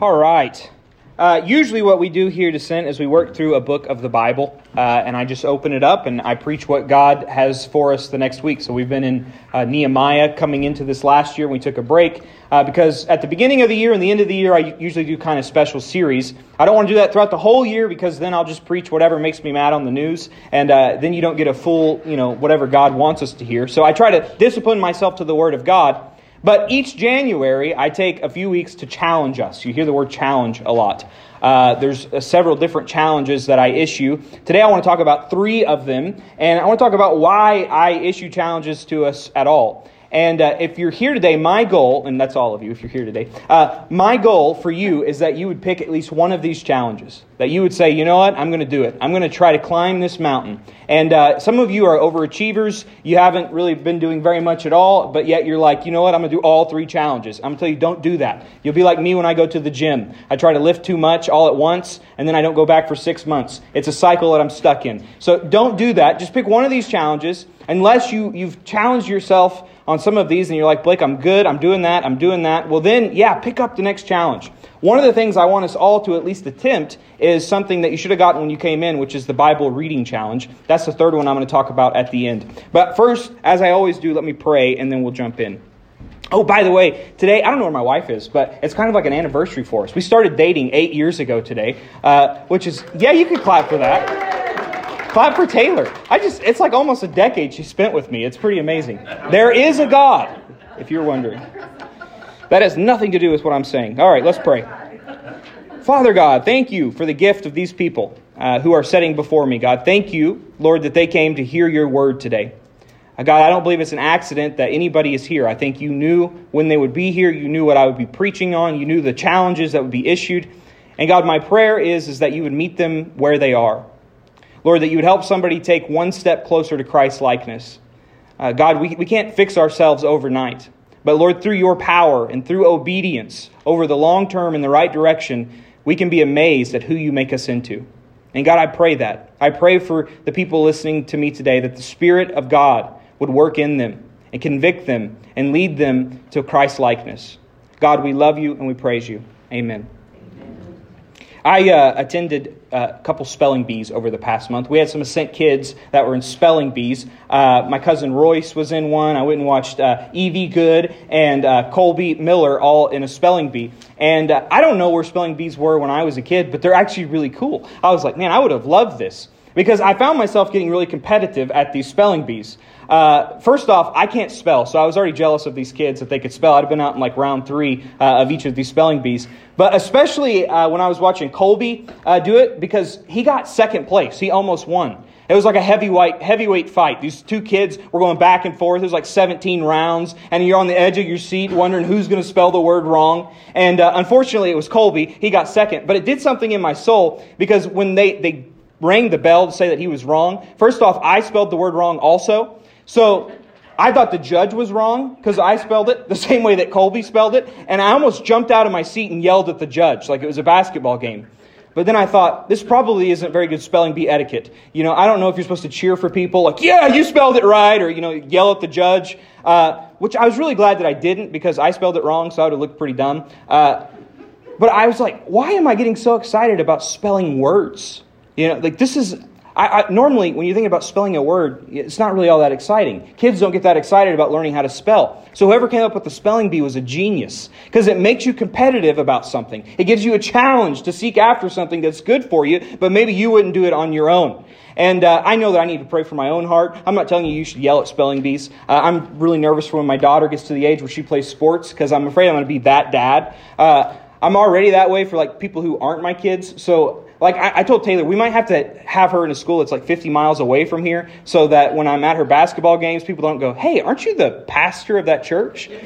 All right. Uh, usually, what we do here, Descent, is we work through a book of the Bible, uh, and I just open it up and I preach what God has for us the next week. So, we've been in uh, Nehemiah coming into this last year. We took a break uh, because at the beginning of the year and the end of the year, I usually do kind of special series. I don't want to do that throughout the whole year because then I'll just preach whatever makes me mad on the news, and uh, then you don't get a full, you know, whatever God wants us to hear. So, I try to discipline myself to the Word of God. But each January, I take a few weeks to challenge us. You hear the word challenge a lot. Uh, there's uh, several different challenges that I issue. Today, I want to talk about three of them, and I want to talk about why I issue challenges to us at all. And uh, if you're here today, my goal, and that's all of you if you're here today, uh, my goal for you is that you would pick at least one of these challenges. That you would say, you know what, I'm going to do it. I'm going to try to climb this mountain. And uh, some of you are overachievers. You haven't really been doing very much at all, but yet you're like, you know what, I'm going to do all three challenges. I'm going to tell you, don't do that. You'll be like me when I go to the gym. I try to lift too much all at once, and then I don't go back for six months. It's a cycle that I'm stuck in. So don't do that. Just pick one of these challenges, unless you, you've challenged yourself on some of these and you're like, Blake, I'm good, I'm doing that, I'm doing that, well, then, yeah, pick up the next challenge. One of the things I want us all to at least attempt is something that you should have gotten when you came in, which is the Bible reading challenge. That's the third one I'm going to talk about at the end. But first, as I always do, let me pray and then we'll jump in. Oh, by the way, today, I don't know where my wife is, but it's kind of like an anniversary for us. We started dating eight years ago today, uh, which is, yeah, you can clap for that. Clap for Taylor. I just, it's like almost a decade she spent with me. It's pretty amazing. There is a God, if you're wondering. That has nothing to do with what I'm saying. All right, let's pray. Father God, thank you for the gift of these people uh, who are setting before me. God, thank you, Lord, that they came to hear your word today. Uh, God, I don't believe it's an accident that anybody is here. I think you knew when they would be here. You knew what I would be preaching on. You knew the challenges that would be issued. And God, my prayer is, is that you would meet them where they are. Lord, that you would help somebody take one step closer to Christ's likeness. Uh, God, we, we can't fix ourselves overnight. But Lord, through your power and through obedience over the long term in the right direction, we can be amazed at who you make us into. And God, I pray that. I pray for the people listening to me today that the Spirit of God would work in them and convict them and lead them to Christ's likeness. God, we love you and we praise you. Amen. I uh, attended a couple spelling bees over the past month. We had some Ascent kids that were in spelling bees. Uh, my cousin Royce was in one. I went and watched uh, Evie Good and uh, Colby Miller all in a spelling bee. And uh, I don't know where spelling bees were when I was a kid, but they're actually really cool. I was like, man, I would have loved this because I found myself getting really competitive at these spelling bees. Uh, first off, I can't spell, so I was already jealous of these kids that they could spell. I'd have been out in like round three uh, of each of these spelling bees. But especially uh, when I was watching Colby uh, do it, because he got second place. He almost won. It was like a heavyweight heavyweight fight. These two kids were going back and forth. It was like 17 rounds, and you're on the edge of your seat wondering who's going to spell the word wrong. And uh, unfortunately, it was Colby. He got second, but it did something in my soul because when they they rang the bell to say that he was wrong, first off, I spelled the word wrong also. So I thought the judge was wrong because I spelled it the same way that Colby spelled it. And I almost jumped out of my seat and yelled at the judge like it was a basketball game. But then I thought, this probably isn't very good spelling bee etiquette. You know, I don't know if you're supposed to cheer for people like, yeah, you spelled it right, or, you know, yell at the judge, uh, which I was really glad that I didn't because I spelled it wrong, so I would have looked pretty dumb. Uh, but I was like, why am I getting so excited about spelling words? You know, like this is, I, I, normally, when you think about spelling a word, it's not really all that exciting. Kids don't get that excited about learning how to spell. So whoever came up with the spelling bee was a genius because it makes you competitive about something. It gives you a challenge to seek after something that's good for you, but maybe you wouldn't do it on your own. And uh, I know that I need to pray for my own heart. I'm not telling you you should yell at spelling bees. Uh, I'm really nervous for when my daughter gets to the age where she plays sports because I'm afraid I'm going to be that dad. Uh, I'm already that way for like people who aren't my kids. So like I, I, told Taylor, we might have to have her in a school that's like 50 miles away from here so that when I'm at her basketball games, people don't go, hey, aren't you the pastor of that church?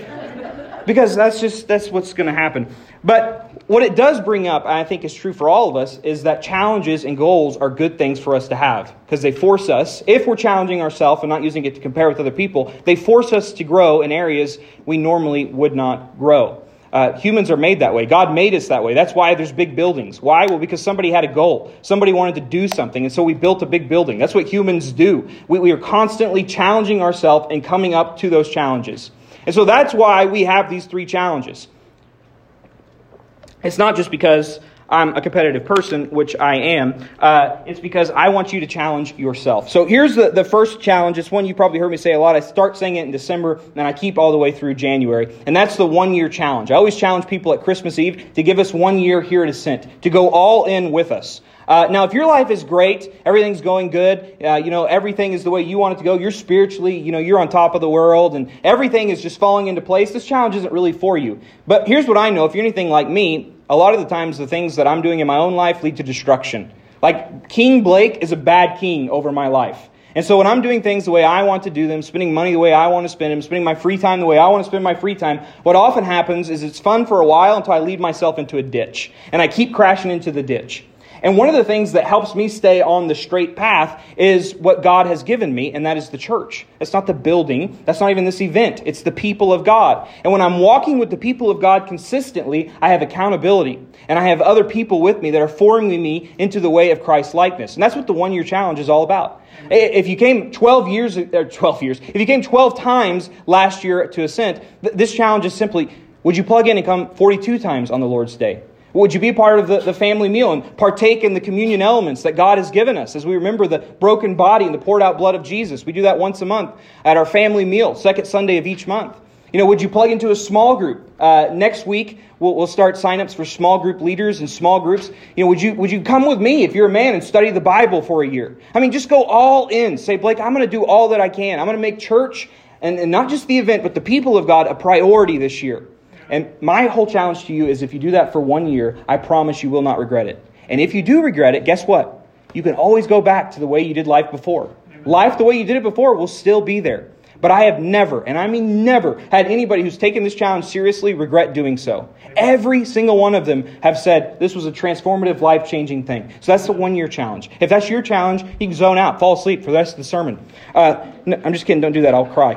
Because that's just, that's what's going to happen. But what it does bring up, I think is true for all of us, is that challenges and goals are good things for us to have because they force us, if we're challenging ourselves and not using it to compare with other people, they force us to grow in areas we normally would not grow. Uh, humans are made that way. God made us that way. That's why there's big buildings. Why? Well, because somebody had a goal. Somebody wanted to do something, and so we built a big building. That's what humans do. We, we are constantly challenging ourselves and coming up to those challenges. And so that's why we have these three challenges. It's not just because I'm a competitive person, which I am. Uh, it's because I want you to challenge yourself. So here's the, the first challenge. It's one you probably heard me say a lot. I start saying it in December, and I keep all the way through January. And that's the one year challenge. I always challenge people at Christmas Eve to give us one year here at Ascent, to go all in with us. Uh, now, if your life is great, everything's going good, uh, you know, everything is the way you want it to go, you're spiritually, you know, you're on top of the world, and everything is just falling into place, this challenge isn't really for you. But here's what I know if you're anything like me, a lot of the times the things that I'm doing in my own life lead to destruction. Like King Blake is a bad king over my life. And so when I'm doing things the way I want to do them, spending money the way I want to spend them, spending my free time the way I want to spend my free time, what often happens is it's fun for a while until I lead myself into a ditch. And I keep crashing into the ditch. And one of the things that helps me stay on the straight path is what God has given me, and that is the church. It's not the building. That's not even this event. It's the people of God. And when I'm walking with the people of God consistently, I have accountability. And I have other people with me that are forming me into the way of Christ likeness. And that's what the one year challenge is all about. If you came 12 years, or 12 years, if you came 12 times last year to Ascent, this challenge is simply would you plug in and come 42 times on the Lord's Day? Would you be part of the, the family meal and partake in the communion elements that God has given us as we remember the broken body and the poured out blood of Jesus? We do that once a month at our family meal, second Sunday of each month. You know, would you plug into a small group? Uh, next week, we'll, we'll start signups for small group leaders and small groups. You know, would you, would you come with me if you're a man and study the Bible for a year? I mean, just go all in. Say, Blake, I'm going to do all that I can. I'm going to make church and, and not just the event, but the people of God a priority this year. And my whole challenge to you is if you do that for one year, I promise you will not regret it. And if you do regret it, guess what? You can always go back to the way you did life before. Life the way you did it before will still be there. But I have never, and I mean never, had anybody who's taken this challenge seriously regret doing so. Every single one of them have said this was a transformative, life changing thing. So that's the one year challenge. If that's your challenge, you can zone out, fall asleep for the rest of the sermon. Uh, no, I'm just kidding, don't do that, I'll cry.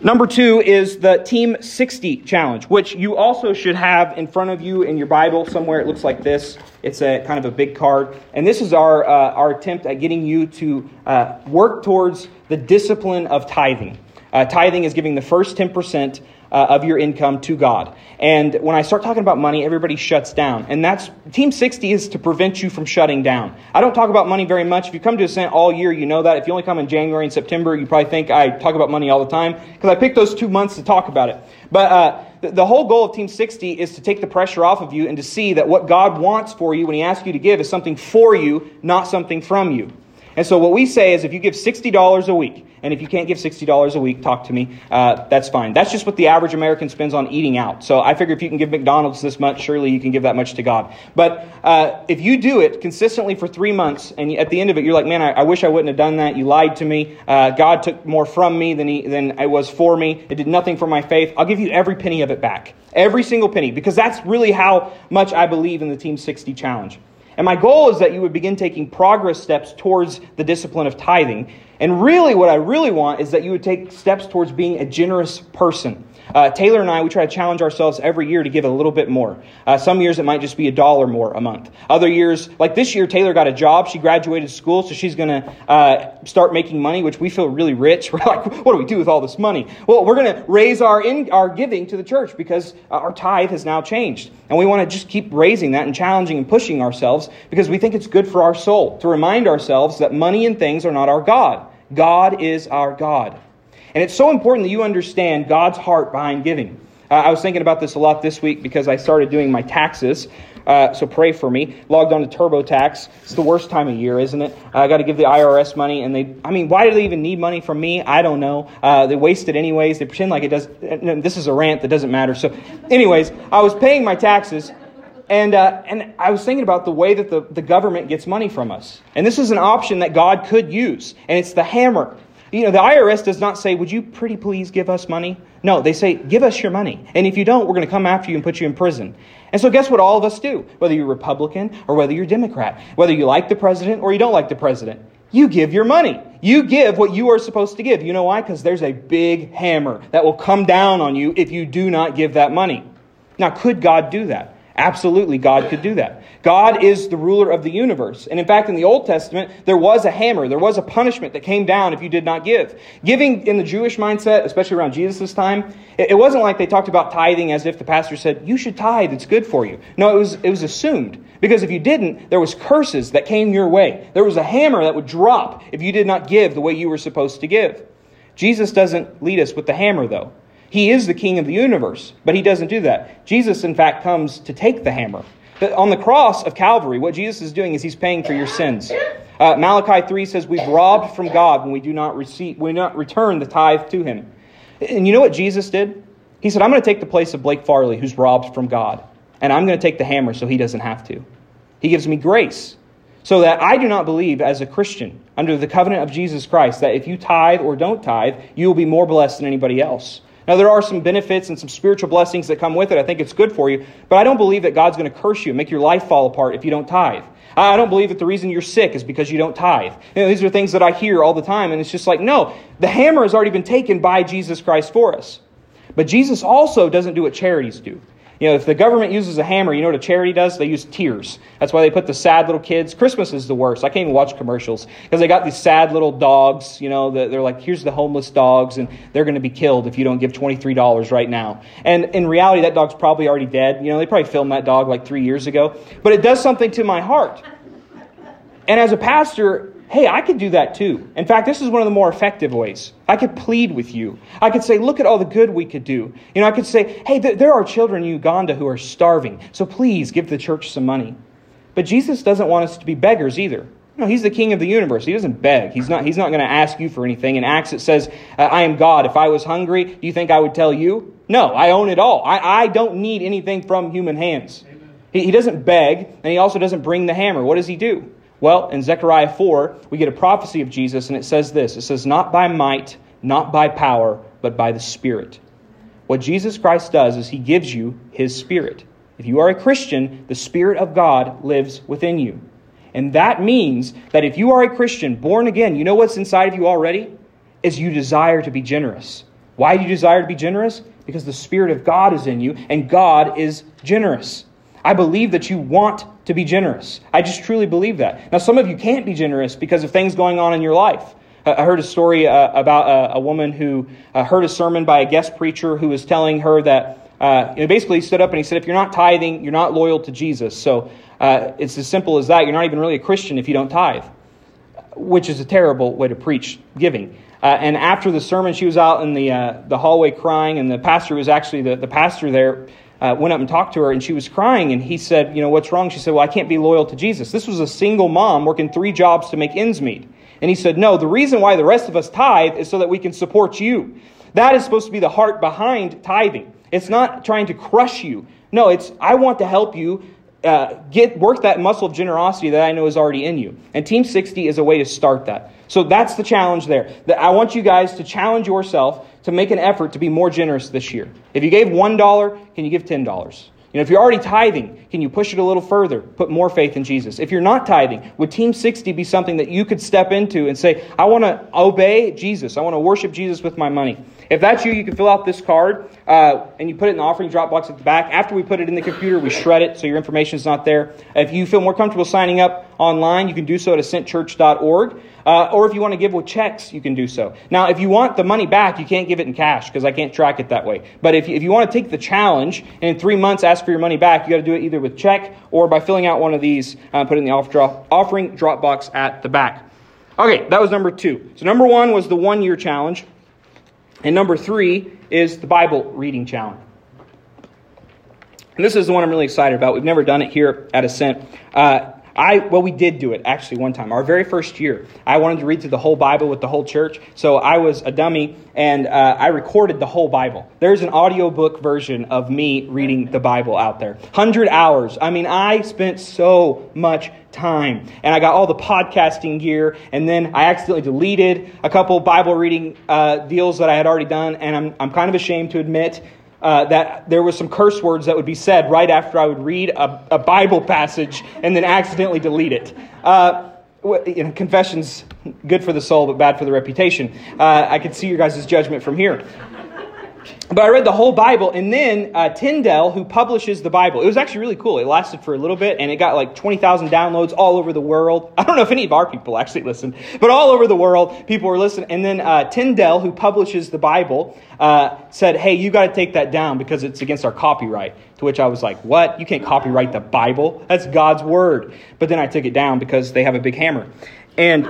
Number two is the Team 60 challenge, which you also should have in front of you in your Bible somewhere. It looks like this. It's a kind of a big card. And this is our, uh, our attempt at getting you to uh, work towards the discipline of tithing. Uh, tithing is giving the first 10% uh, of your income to God. And when I start talking about money, everybody shuts down. And that's Team 60 is to prevent you from shutting down. I don't talk about money very much. If you come to Ascent all year, you know that. If you only come in January and September, you probably think I talk about money all the time because I picked those two months to talk about it. But uh, the, the whole goal of Team 60 is to take the pressure off of you and to see that what God wants for you when He asks you to give is something for you, not something from you. And so what we say is if you give $60 a week, and if you can't give $60 a week, talk to me. Uh, that's fine. That's just what the average American spends on eating out. So I figure if you can give McDonald's this much, surely you can give that much to God. But uh, if you do it consistently for three months, and at the end of it, you're like, man, I, I wish I wouldn't have done that. You lied to me. Uh, God took more from me than, he, than it was for me. It did nothing for my faith. I'll give you every penny of it back. Every single penny. Because that's really how much I believe in the Team 60 challenge. And my goal is that you would begin taking progress steps towards the discipline of tithing. And really, what I really want is that you would take steps towards being a generous person. Uh, Taylor and I, we try to challenge ourselves every year to give a little bit more. Uh, some years it might just be a dollar more a month. Other years, like this year, Taylor got a job. She graduated school, so she's going to uh, start making money, which we feel really rich. We're like, what do we do with all this money? Well, we're going to raise our, in, our giving to the church because uh, our tithe has now changed. And we want to just keep raising that and challenging and pushing ourselves because we think it's good for our soul to remind ourselves that money and things are not our God. God is our God. And it's so important that you understand God's heart behind giving. Uh, I was thinking about this a lot this week because I started doing my taxes. Uh, so pray for me. Logged on to TurboTax. It's the worst time of year, isn't it? Uh, I got to give the IRS money, and they. I mean, why do they even need money from me? I don't know. Uh, they waste it anyways. They pretend like it does. This is a rant that doesn't matter. So, anyways, I was paying my taxes, and, uh, and I was thinking about the way that the, the government gets money from us. And this is an option that God could use, and it's the hammer. You know, the IRS does not say, Would you pretty please give us money? No, they say, Give us your money. And if you don't, we're going to come after you and put you in prison. And so, guess what all of us do? Whether you're Republican or whether you're Democrat, whether you like the president or you don't like the president, you give your money. You give what you are supposed to give. You know why? Because there's a big hammer that will come down on you if you do not give that money. Now, could God do that? Absolutely, God could do that. God is the ruler of the universe. And in fact, in the Old Testament, there was a hammer, there was a punishment that came down if you did not give. Giving in the Jewish mindset, especially around Jesus' time, it wasn't like they talked about tithing as if the pastor said, You should tithe, it's good for you. No, it was, it was assumed. Because if you didn't, there was curses that came your way. There was a hammer that would drop if you did not give the way you were supposed to give. Jesus doesn't lead us with the hammer, though. He is the king of the universe, but he doesn't do that. Jesus, in fact, comes to take the hammer. On the cross of Calvary, what Jesus is doing is he's paying for your sins. Uh, Malachi 3 says, We've robbed from God when we do not, receive, we do not return the tithe to him. And you know what Jesus did? He said, I'm going to take the place of Blake Farley, who's robbed from God, and I'm going to take the hammer so he doesn't have to. He gives me grace so that I do not believe as a Christian under the covenant of Jesus Christ that if you tithe or don't tithe, you will be more blessed than anybody else. Now, there are some benefits and some spiritual blessings that come with it. I think it's good for you. But I don't believe that God's going to curse you and make your life fall apart if you don't tithe. I don't believe that the reason you're sick is because you don't tithe. You know, these are things that I hear all the time, and it's just like, no, the hammer has already been taken by Jesus Christ for us. But Jesus also doesn't do what charities do. You know, if the government uses a hammer, you know what a charity does? They use tears. That's why they put the sad little kids. Christmas is the worst. I can't even watch commercials because they got these sad little dogs. You know, they're like, here's the homeless dogs, and they're going to be killed if you don't give $23 right now. And in reality, that dog's probably already dead. You know, they probably filmed that dog like three years ago. But it does something to my heart. And as a pastor, hey, I could do that too. In fact, this is one of the more effective ways. I could plead with you. I could say, look at all the good we could do. You know, I could say, hey, there are children in Uganda who are starving, so please give the church some money. But Jesus doesn't want us to be beggars either. No, he's the king of the universe. He doesn't beg. He's not, he's not going to ask you for anything. In Acts, it says, uh, I am God. If I was hungry, do you think I would tell you? No, I own it all. I, I don't need anything from human hands. He, he doesn't beg, and he also doesn't bring the hammer. What does he do? Well, in Zechariah 4, we get a prophecy of Jesus, and it says this It says, Not by might, not by power, but by the Spirit. What Jesus Christ does is he gives you his Spirit. If you are a Christian, the Spirit of God lives within you. And that means that if you are a Christian, born again, you know what's inside of you already? Is you desire to be generous. Why do you desire to be generous? Because the Spirit of God is in you, and God is generous. I believe that you want to be generous. I just truly believe that. Now, some of you can't be generous because of things going on in your life. I heard a story uh, about a, a, woman who uh, heard a sermon by a guest preacher who was telling her that, uh, you know, basically he stood up and he said, if you're not tithing, you're not loyal to Jesus. So uh, it's as simple as that. You're not even really a Christian if you don't tithe, which is a terrible way to preach giving. Uh, and after the sermon, she was out in the, uh, the hallway crying, and the pastor was actually the, the pastor there uh, went up and talked to her, and she was crying. And he said, You know, what's wrong? She said, Well, I can't be loyal to Jesus. This was a single mom working three jobs to make ends meet. And he said, No, the reason why the rest of us tithe is so that we can support you. That is supposed to be the heart behind tithing. It's not trying to crush you. No, it's, I want to help you uh, get work that muscle of generosity that I know is already in you. And Team 60 is a way to start that. So that's the challenge there. That I want you guys to challenge yourself to make an effort to be more generous this year. If you gave $1, can you give $10? You know, if you're already tithing, can you push it a little further? Put more faith in Jesus. If you're not tithing, would Team 60 be something that you could step into and say, I want to obey Jesus. I want to worship Jesus with my money. If that's you, you can fill out this card uh, and you put it in the offering drop box at the back. After we put it in the computer, we shred it so your information is not there. If you feel more comfortable signing up online, you can do so at ascentchurch.org. Uh, or if you want to give with checks, you can do so. Now, if you want the money back, you can't give it in cash because I can't track it that way. But if you, if you want to take the challenge and in three months ask for your money back, you got to do it either with check or by filling out one of these, uh, put in the off drop, offering drop box at the back. Okay, that was number two. So number one was the one year challenge. And number three is the Bible reading challenge. And this is the one I'm really excited about. We've never done it here at Ascent. Uh, I well, we did do it actually one time. Our very first year, I wanted to read through the whole Bible with the whole church, so I was a dummy and uh, I recorded the whole Bible. There's an audiobook version of me reading the Bible out there. Hundred hours. I mean, I spent so much time, and I got all the podcasting gear, and then I accidentally deleted a couple Bible reading uh, deals that I had already done, and I'm I'm kind of ashamed to admit uh, that there was some curse words that would be said right after I would read a, a Bible passage and then accidentally delete it. Uh, you know, confession's good for the soul, but bad for the reputation. Uh, I can see your guys' judgment from here. But I read the whole Bible, and then uh, who publishes the Bible, it was actually really cool. It lasted for a little bit, and it got like 20,000 downloads all over the world. I don't know if any of our people actually listened, but all over the world, people were listening. And then uh, who publishes the Bible, uh, said, Hey, you got to take that down because it's against our copyright. To which I was like, What? You can't copyright the Bible? That's God's word. But then I took it down because they have a big hammer and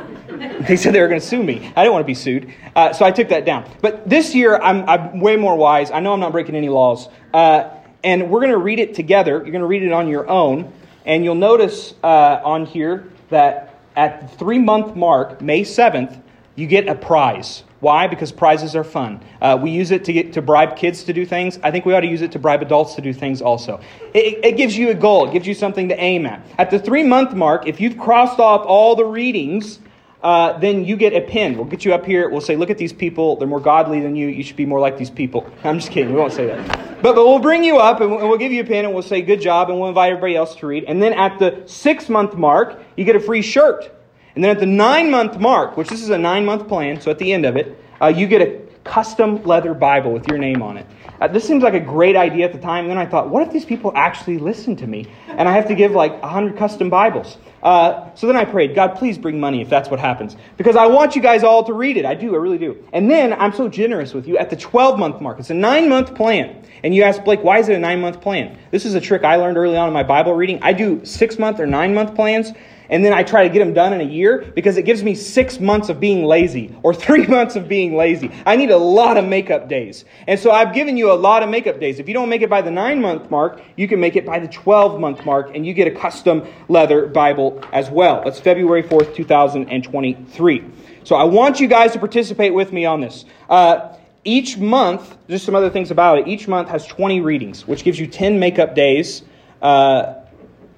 they said they were going to sue me. I didn't want to be sued, uh, so I took that down. But this year, I'm, I'm, way more wise. I know I'm not breaking any laws. Uh, and we're going to read it together. You're going to read it on your own. And you'll notice uh, on here that at the three month mark, May 7th, you get a prize. Why? Because prizes are fun. Uh, we use it to get to bribe kids to do things. I think we ought to use it to bribe adults to do things also. It, it gives you a goal. It gives you something to aim at. At the three month mark, if you've crossed off all the readings, uh, then you get a pin. We'll get you up here. We'll say, look at these people. They're more godly than you. You should be more like these people. I'm just kidding. We won't say that. But, but we'll bring you up and we'll give you a pin and we'll say, good job, and we'll invite everybody else to read. And then at the six month mark, you get a free shirt. And then at the nine month mark, which this is a nine month plan, so at the end of it, uh, you get a custom leather Bible with your name on it. Uh, this seems like a great idea at the time. And then I thought, what if these people actually listen to me? And I have to give like 100 custom Bibles. Uh, so then I prayed, God, please bring money if that's what happens. Because I want you guys all to read it. I do, I really do. And then I'm so generous with you at the 12 month mark. It's a nine month plan. And you ask, Blake, why is it a nine month plan? This is a trick I learned early on in my Bible reading. I do six month or nine month plans and then I try to get them done in a year because it gives me six months of being lazy or three months of being lazy. I need a lot of makeup days. And so I've given you a lot of makeup days. If you don't make it by the nine month mark, you can make it by the 12 month mark and you get a custom leather Bible as well. That's February 4th, 2023. So I want you guys to participate with me on this. Uh, each month, just some other things about it, each month has 20 readings, which gives you 10 makeup days uh,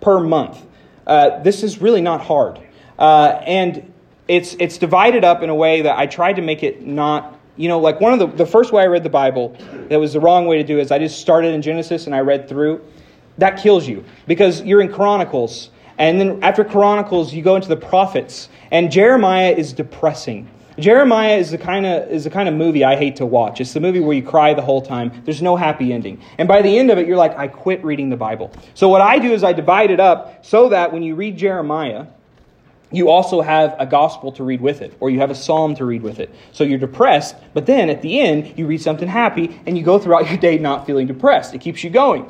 per month. Uh, this is really not hard. Uh, and it's, it's divided up in a way that I tried to make it not, you know, like one of the, the first way I read the Bible, that was the wrong way to do is I just started in Genesis and I read through. That kills you because you're in Chronicles. And then after Chronicles, you go into the prophets. And Jeremiah is depressing. Jeremiah is the kind of is the kind of movie I hate to watch. It's the movie where you cry the whole time. There's no happy ending. And by the end of it, you're like, I quit reading the Bible. So what I do is I divide it up so that when you read Jeremiah, you also have a gospel to read with it, or you have a psalm to read with it. So you're depressed, but then at the end, you read something happy, and you go throughout your day not feeling depressed. It keeps you going.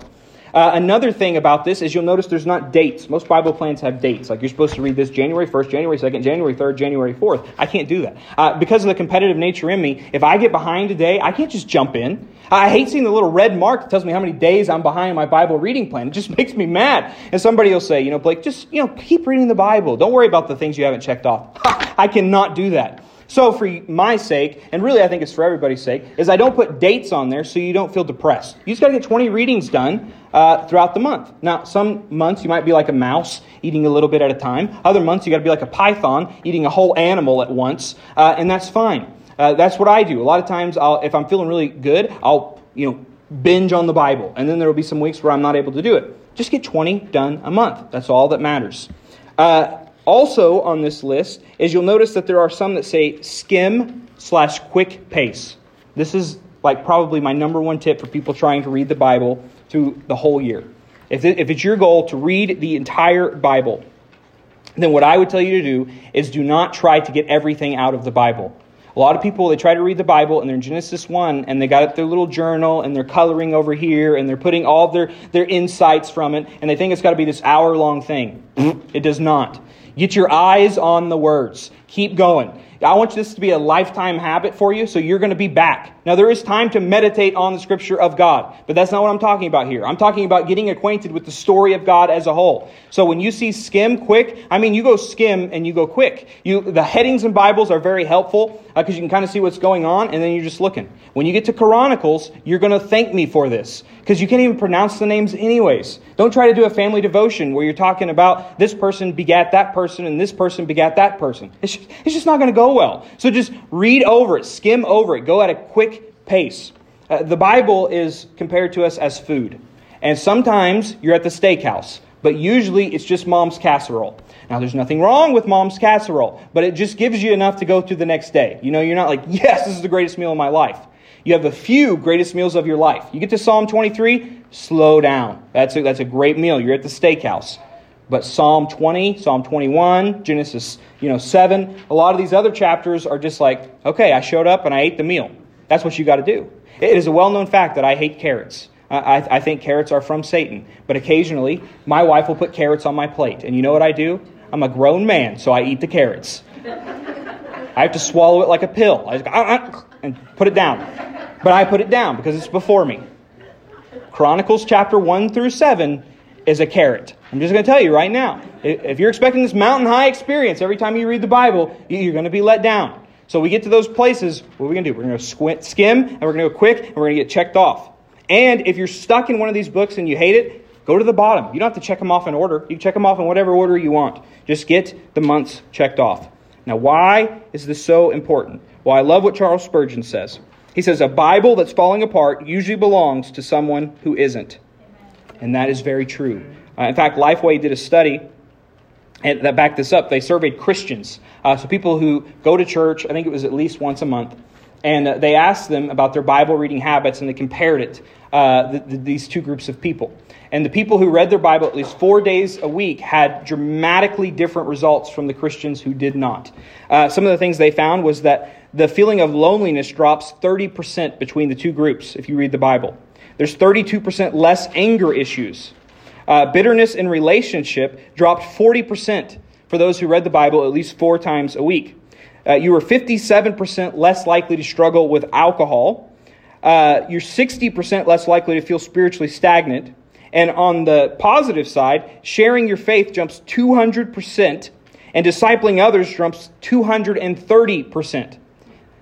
Uh, another thing about this is you'll notice there's not dates. Most Bible plans have dates. Like you're supposed to read this January 1st, January 2nd, January 3rd, January 4th. I can't do that. Uh, because of the competitive nature in me, if I get behind a day, I can't just jump in. I hate seeing the little red mark that tells me how many days I'm behind my Bible reading plan. It just makes me mad. And somebody will say, you know, Blake, just, you know, keep reading the Bible. Don't worry about the things you haven't checked off. I cannot do that. So, for my sake, and really I think it's for everybody's sake, is I don't put dates on there so you don't feel depressed. You just got to get 20 readings done uh, throughout the month. Now, some months you might be like a mouse, eating a little bit at a time. Other months you got to be like a python, eating a whole animal at once, uh, and that's fine. Uh, that's what I do. A lot of times, I'll, if I'm feeling really good, I'll you know binge on the Bible, and then there will be some weeks where I'm not able to do it. Just get 20 done a month. That's all that matters. Uh, also on this list is you'll notice that there are some that say skim slash quick pace. This is like probably my number one tip for people trying to read the Bible through the whole year. If, it, if it's your goal to read the entire Bible, then what I would tell you to do is do not try to get everything out of the Bible. A lot of people, they try to read the Bible and they're in Genesis 1 and they got their little journal and they're coloring over here and they're putting all their, their insights from it and they think it's got to be this hour long thing. It does not. Get your eyes on the words. Keep going. I want this to be a lifetime habit for you, so you're going to be back. Now, there is time to meditate on the Scripture of God, but that's not what I'm talking about here. I'm talking about getting acquainted with the story of God as a whole. So when you see skim quick, I mean, you go skim and you go quick. You, the headings in Bibles are very helpful because uh, you can kind of see what's going on, and then you're just looking. When you get to Chronicles, you're going to thank me for this because you can't even pronounce the names anyways. Don't try to do a family devotion where you're talking about this person begat that person and this person begat that person. It's it's just not going to go well. So just read over it, skim over it, go at a quick pace. Uh, the Bible is compared to us as food. And sometimes you're at the steakhouse, but usually it's just mom's casserole. Now, there's nothing wrong with mom's casserole, but it just gives you enough to go through the next day. You know, you're not like, yes, this is the greatest meal of my life. You have a few greatest meals of your life. You get to Psalm 23, slow down. That's a, that's a great meal. You're at the steakhouse. But Psalm 20, Psalm 21, Genesis, you know, 7, a lot of these other chapters are just like, okay, I showed up and I ate the meal. That's what you got to do. It is a well-known fact that I hate carrots. I, I think carrots are from Satan. But occasionally, my wife will put carrots on my plate. And you know what I do? I'm a grown man, so I eat the carrots. I have to swallow it like a pill. I just go, ah, ah, and put it down. But I put it down because it's before me. Chronicles chapter 1 through 7 is a carrot. I'm just going to tell you right now. If you're expecting this mountain high experience every time you read the Bible, you're going to be let down. So we get to those places, what are we going to do? We're going to squint, skim, and we're going to go quick, and we're going to get checked off. And if you're stuck in one of these books and you hate it, go to the bottom. You don't have to check them off in order. You can check them off in whatever order you want. Just get the months checked off. Now, why is this so important? Well, I love what Charles Spurgeon says. He says, A Bible that's falling apart usually belongs to someone who isn't. And that is very true. Uh, in fact, Lifeway did a study and that backed this up. They surveyed Christians, uh, so people who go to church, I think it was at least once a month, and uh, they asked them about their Bible reading habits and they compared it, uh, the, the, these two groups of people. And the people who read their Bible at least four days a week had dramatically different results from the Christians who did not. Uh, some of the things they found was that the feeling of loneliness drops 30% between the two groups if you read the Bible. There's 32% less anger issues. Uh, bitterness in relationship dropped 40% for those who read the Bible at least four times a week. Uh, you were 57% less likely to struggle with alcohol. Uh, you're 60% less likely to feel spiritually stagnant. And on the positive side, sharing your faith jumps 200%, and discipling others jumps 230%.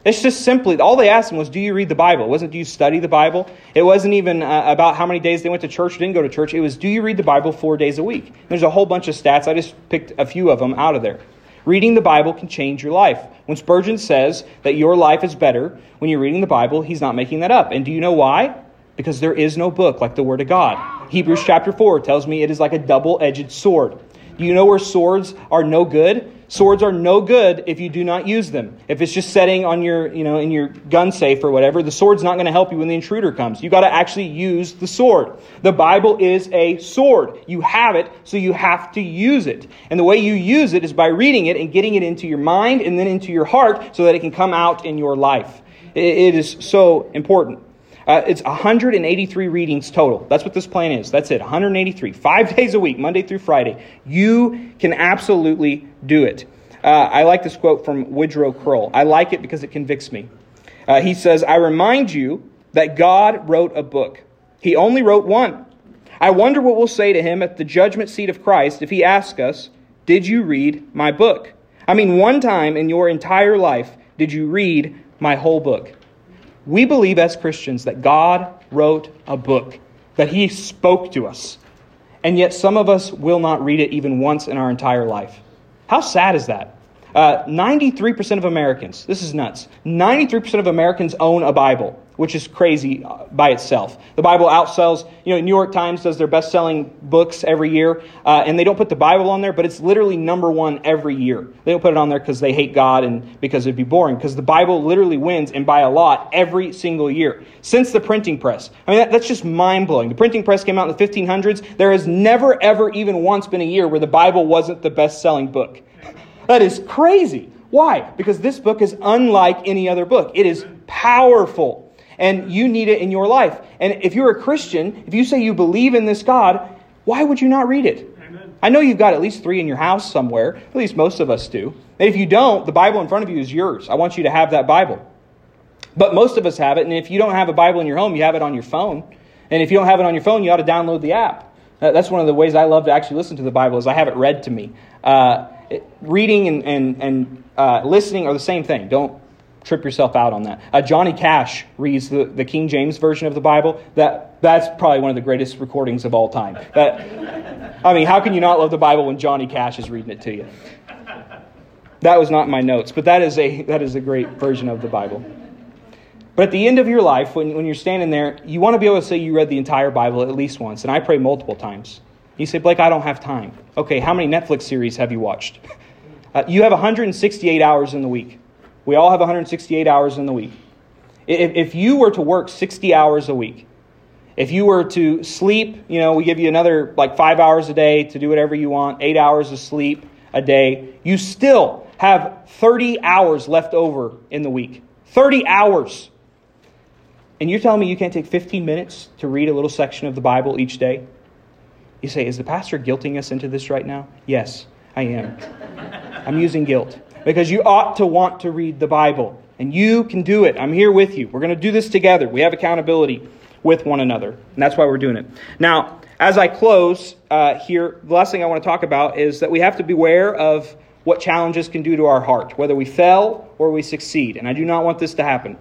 It's just simply, all they asked him was, Do you read the Bible? It wasn't, Do you study the Bible? It wasn't even uh, about how many days they went to church or didn't go to church. It was, Do you read the Bible four days a week? There's a whole bunch of stats. I just picked a few of them out of there. Reading the Bible can change your life. When Spurgeon says that your life is better when you're reading the Bible, he's not making that up. And do you know why? Because there is no book like the Word of God. Hebrews chapter 4 tells me it is like a double edged sword. Do you know where swords are no good? Swords are no good if you do not use them. If it's just setting on your, you know, in your gun safe or whatever, the sword's not going to help you when the intruder comes. You got to actually use the sword. The Bible is a sword. You have it, so you have to use it. And the way you use it is by reading it and getting it into your mind and then into your heart so that it can come out in your life. It is so important. Uh, it's 183 readings total. That's what this plan is. That's it. 183. Five days a week, Monday through Friday. You can absolutely do it. Uh, I like this quote from Woodrow Kroll. I like it because it convicts me. Uh, he says, I remind you that God wrote a book. He only wrote one. I wonder what we'll say to him at the judgment seat of Christ if he asks us, Did you read my book? I mean, one time in your entire life, did you read my whole book? We believe as Christians that God wrote a book, that He spoke to us, and yet some of us will not read it even once in our entire life. How sad is that? Uh, 93% of Americans, this is nuts, 93% of Americans own a Bible which is crazy uh, by itself. The Bible outsells, you know, New York Times does their best selling books every year, uh, and they don't put the Bible on there, but it's literally number one every year. They don't put it on there because they hate God and because it'd be boring, because the Bible literally wins and by a lot every single year since the printing press. I mean, that, that's just mind blowing. The printing press came out in the 1500s. There has never, ever, even once been a year where the Bible wasn't the best selling book. That is crazy. Why? Because this book is unlike any other book. It is powerful and you need it in your life. And if you're a Christian, if you say you believe in this God, why would you not read it? Amen. I know you've got at least three in your house somewhere. At least most of us do. And if you don't, the Bible in front of you is yours. I want you to have that Bible. But most of us have it, and if you don't have a Bible in your home, you have it on your phone. And if you don't have it on your phone, you ought to download the app. That's one of the ways I love to actually listen to the Bible is I have it read to me. Uh, reading and, and, and uh, listening are the same thing. Don't trip yourself out on that. Uh, Johnny Cash reads the, the King James Version of the Bible. That, that's probably one of the greatest recordings of all time. I mean, how can you not love the Bible when Johnny Cash is reading it to you? That was not my notes, but that is a, that is a great version of the Bible. But at the end of your life, when, when you're standing there, you want to be able to say you read the entire Bible at least once. And I pray multiple times. You say, Blake, I don't have time. Okay, how many Netflix series have you watched? Uh, you have 168 hours in the week. We all have 168 hours in the week. If, if you were to work 60 hours a week, if you were to sleep, you know, we give you another like five hours a day to do whatever you want, eight hours of sleep a day, you still have 30 hours left over in the week. 30 hours. And you're telling me you can't take 15 minutes to read a little section of the Bible each day? You say, is the pastor guilting us into this right now? Yes, I am. I'm using guilt because you ought to want to read the Bible. And you can do it. I'm here with you. We're going to do this together. We have accountability with one another. And that's why we're doing it. Now, as I close uh, here, the last thing I want to talk about is that we have to beware of what challenges can do to our heart, whether we fail or we succeed. And I do not want this to happen.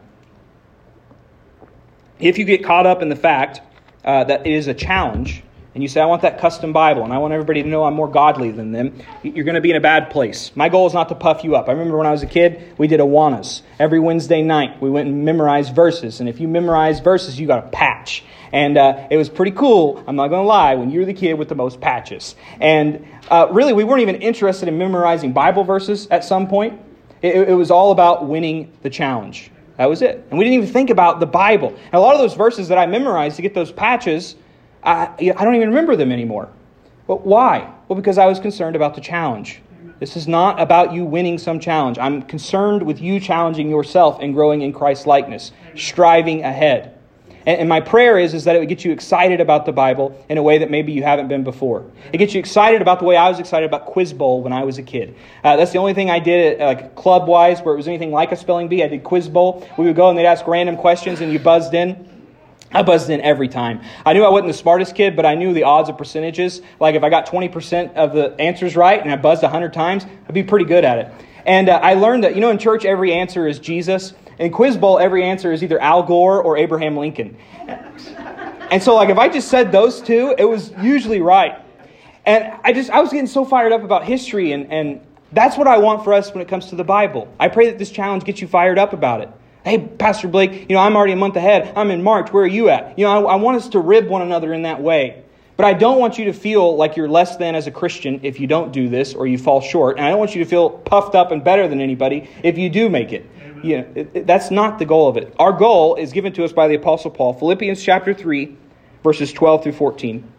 If you get caught up in the fact uh, that it is a challenge, and you say, I want that custom Bible, and I want everybody to know I'm more godly than them, you're going to be in a bad place. My goal is not to puff you up. I remember when I was a kid, we did Awanas. Every Wednesday night, we went and memorized verses, and if you memorize verses, you got a patch. And uh, it was pretty cool, I'm not going to lie, when you were the kid with the most patches. And uh, really, we weren't even interested in memorizing Bible verses at some point. It, it was all about winning the challenge. That was it. And we didn't even think about the Bible. And a lot of those verses that I memorized to get those patches, I, I don't even remember them anymore. But why? Well, because I was concerned about the challenge. This is not about you winning some challenge. I'm concerned with you challenging yourself and growing in Christ's likeness, striving ahead. And, my prayer is, is that it would get you excited about the Bible in a way that maybe you haven't been before. It gets you excited about the way I was excited about Quiz Bowl when I was a kid. Uh, that's the only thing I did, uh, like club wise, where it was anything like a spelling bee. I did Quiz Bowl. We would go and they'd ask random questions and you buzzed in. I buzzed in every time. I knew I wasn't the smartest kid, but I knew the odds of percentages. Like if I got 20% of the answers right and I buzzed 100 times, I'd be pretty good at it. And uh, I learned that, you know, in church, every answer is Jesus. In Quiz Bowl, every answer is either Al Gore or Abraham Lincoln. And so, like, if I just said those two, it was usually right. And I just, I was getting so fired up about history, and, and that's what I want for us when it comes to the Bible. I pray that this challenge gets you fired up about it. Hey, Pastor Blake, you know, I'm already a month ahead. I'm in March. Where are you at? You know, I, I want us to rib one another in that way. But I don't want you to feel like you're less than as a Christian if you don't do this or you fall short. And I don't want you to feel puffed up and better than anybody if you do make it. You know, it, it, that's not the goal of it. Our goal is given to us by the Apostle Paul. Philippians chapter 3, verses 12 through 14.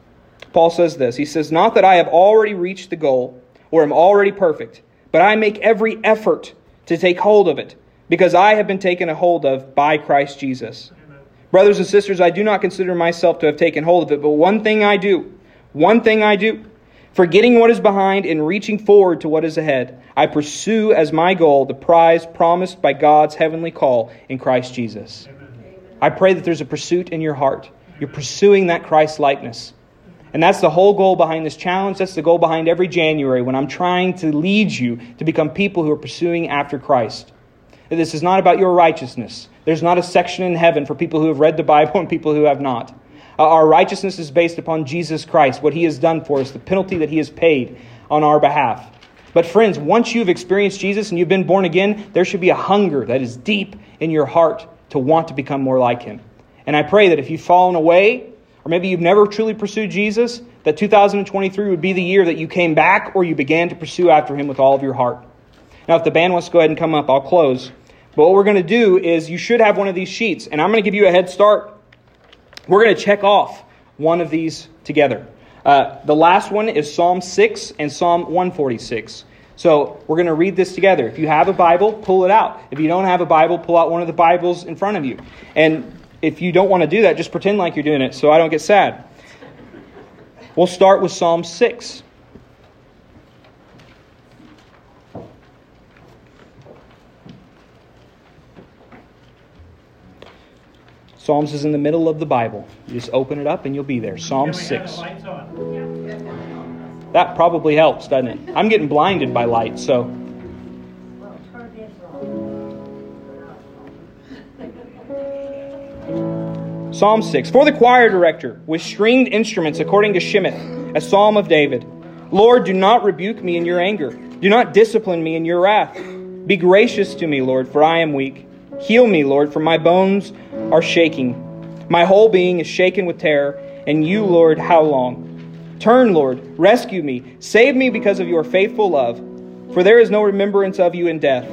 Paul says this He says, Not that I have already reached the goal or am already perfect, but I make every effort to take hold of it because I have been taken a hold of by Christ Jesus. Amen. Brothers and sisters, I do not consider myself to have taken hold of it, but one thing I do, one thing I do, forgetting what is behind and reaching forward to what is ahead, I pursue as my goal the prize promised by God's heavenly call in Christ Jesus. Amen. I pray that there's a pursuit in your heart. You're pursuing that Christ likeness. And that's the whole goal behind this challenge. That's the goal behind every January when I'm trying to lead you to become people who are pursuing after Christ. This is not about your righteousness. There's not a section in heaven for people who have read the Bible and people who have not. Uh, our righteousness is based upon Jesus Christ, what he has done for us, the penalty that he has paid on our behalf. But, friends, once you've experienced Jesus and you've been born again, there should be a hunger that is deep in your heart to want to become more like him. And I pray that if you've fallen away, or maybe you've never truly pursued Jesus, that 2023 would be the year that you came back or you began to pursue after him with all of your heart. Now, if the band wants to go ahead and come up, I'll close. But what we're going to do is you should have one of these sheets, and I'm going to give you a head start. We're going to check off one of these together. Uh, the last one is Psalm 6 and Psalm 146. So we're going to read this together. If you have a Bible, pull it out. If you don't have a Bible, pull out one of the Bibles in front of you. And if you don't want to do that, just pretend like you're doing it so I don't get sad. We'll start with Psalm 6. Psalms is in the middle of the Bible. You just open it up and you'll be there. Psalm 6. That probably helps, doesn't it? I'm getting blinded by light, so. Psalm 6. For the choir director, with stringed instruments according to Sheminith, a psalm of David. Lord, do not rebuke me in your anger. Do not discipline me in your wrath. Be gracious to me, Lord, for I am weak. Heal me, Lord, for my bones are shaking. My whole being is shaken with terror, and you, Lord, how long? Turn, Lord, rescue me, save me because of your faithful love, for there is no remembrance of you in death.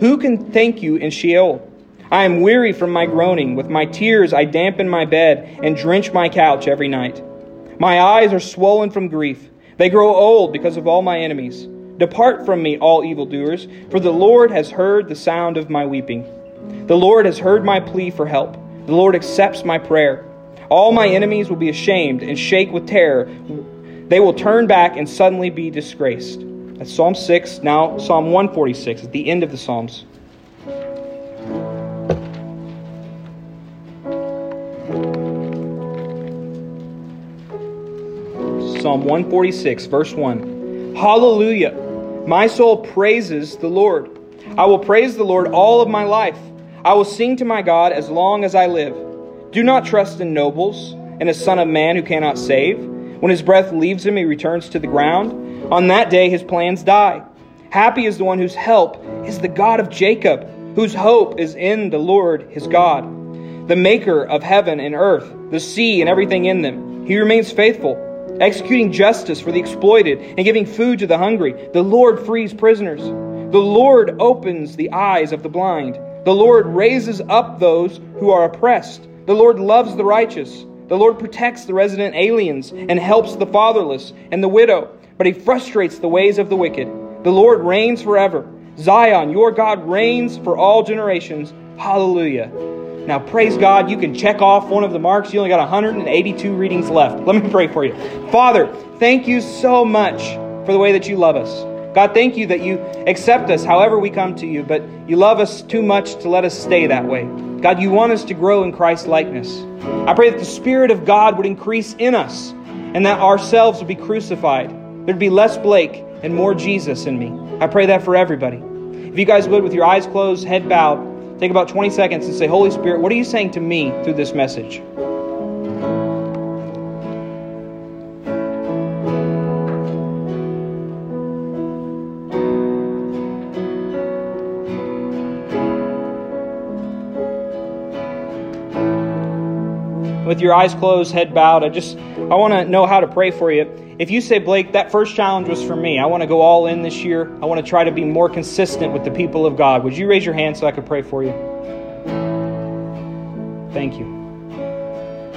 Who can thank you in Sheol? I am weary from my groaning. With my tears I dampen my bed and drench my couch every night. My eyes are swollen from grief. They grow old because of all my enemies. Depart from me, all evildoers, for the Lord has heard the sound of my weeping. The Lord has heard my plea for help. The Lord accepts my prayer. All my enemies will be ashamed and shake with terror. They will turn back and suddenly be disgraced. That's Psalm 6. Now, Psalm 146 at the end of the Psalms. Psalm 146, verse 1. Hallelujah! My soul praises the Lord. I will praise the Lord all of my life. I will sing to my God as long as I live. Do not trust in nobles and a son of man who cannot save. When his breath leaves him, he returns to the ground. On that day, his plans die. Happy is the one whose help is the God of Jacob, whose hope is in the Lord his God, the maker of heaven and earth, the sea and everything in them. He remains faithful executing justice for the exploited, and giving food to the hungry. The Lord frees prisoners. The Lord opens the eyes of the blind. The Lord raises up those who are oppressed. The Lord loves the righteous. The Lord protects the resident aliens and helps the fatherless and the widow, but he frustrates the ways of the wicked. The Lord reigns forever. Zion, your God reigns for all generations. Hallelujah. Now, praise God, you can check off one of the marks. You only got 182 readings left. Let me pray for you. Father, thank you so much for the way that you love us. God, thank you that you accept us however we come to you, but you love us too much to let us stay that way. God, you want us to grow in Christ likeness. I pray that the Spirit of God would increase in us and that ourselves would be crucified. There'd be less Blake and more Jesus in me. I pray that for everybody. If you guys would, with your eyes closed, head bowed, Take about 20 seconds and say, Holy Spirit, what are you saying to me through this message? With your eyes closed, head bowed, I just I want to know how to pray for you. If you say, Blake, that first challenge was for me. I want to go all in this year. I want to try to be more consistent with the people of God. Would you raise your hand so I could pray for you? Thank you.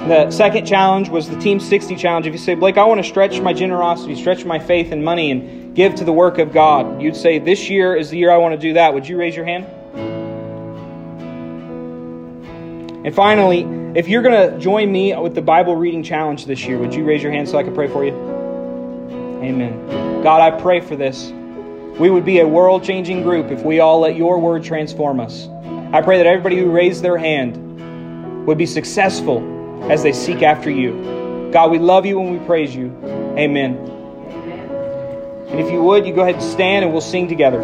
The second challenge was the Team 60 challenge. If you say, Blake, I want to stretch my generosity, stretch my faith and money, and give to the work of God, you'd say, This year is the year I want to do that. Would you raise your hand? And finally, if you're going to join me with the Bible reading challenge this year, would you raise your hand so I can pray for you? Amen. God, I pray for this. We would be a world changing group if we all let your word transform us. I pray that everybody who raised their hand would be successful as they seek after you. God, we love you and we praise you. Amen. And if you would, you go ahead and stand and we'll sing together.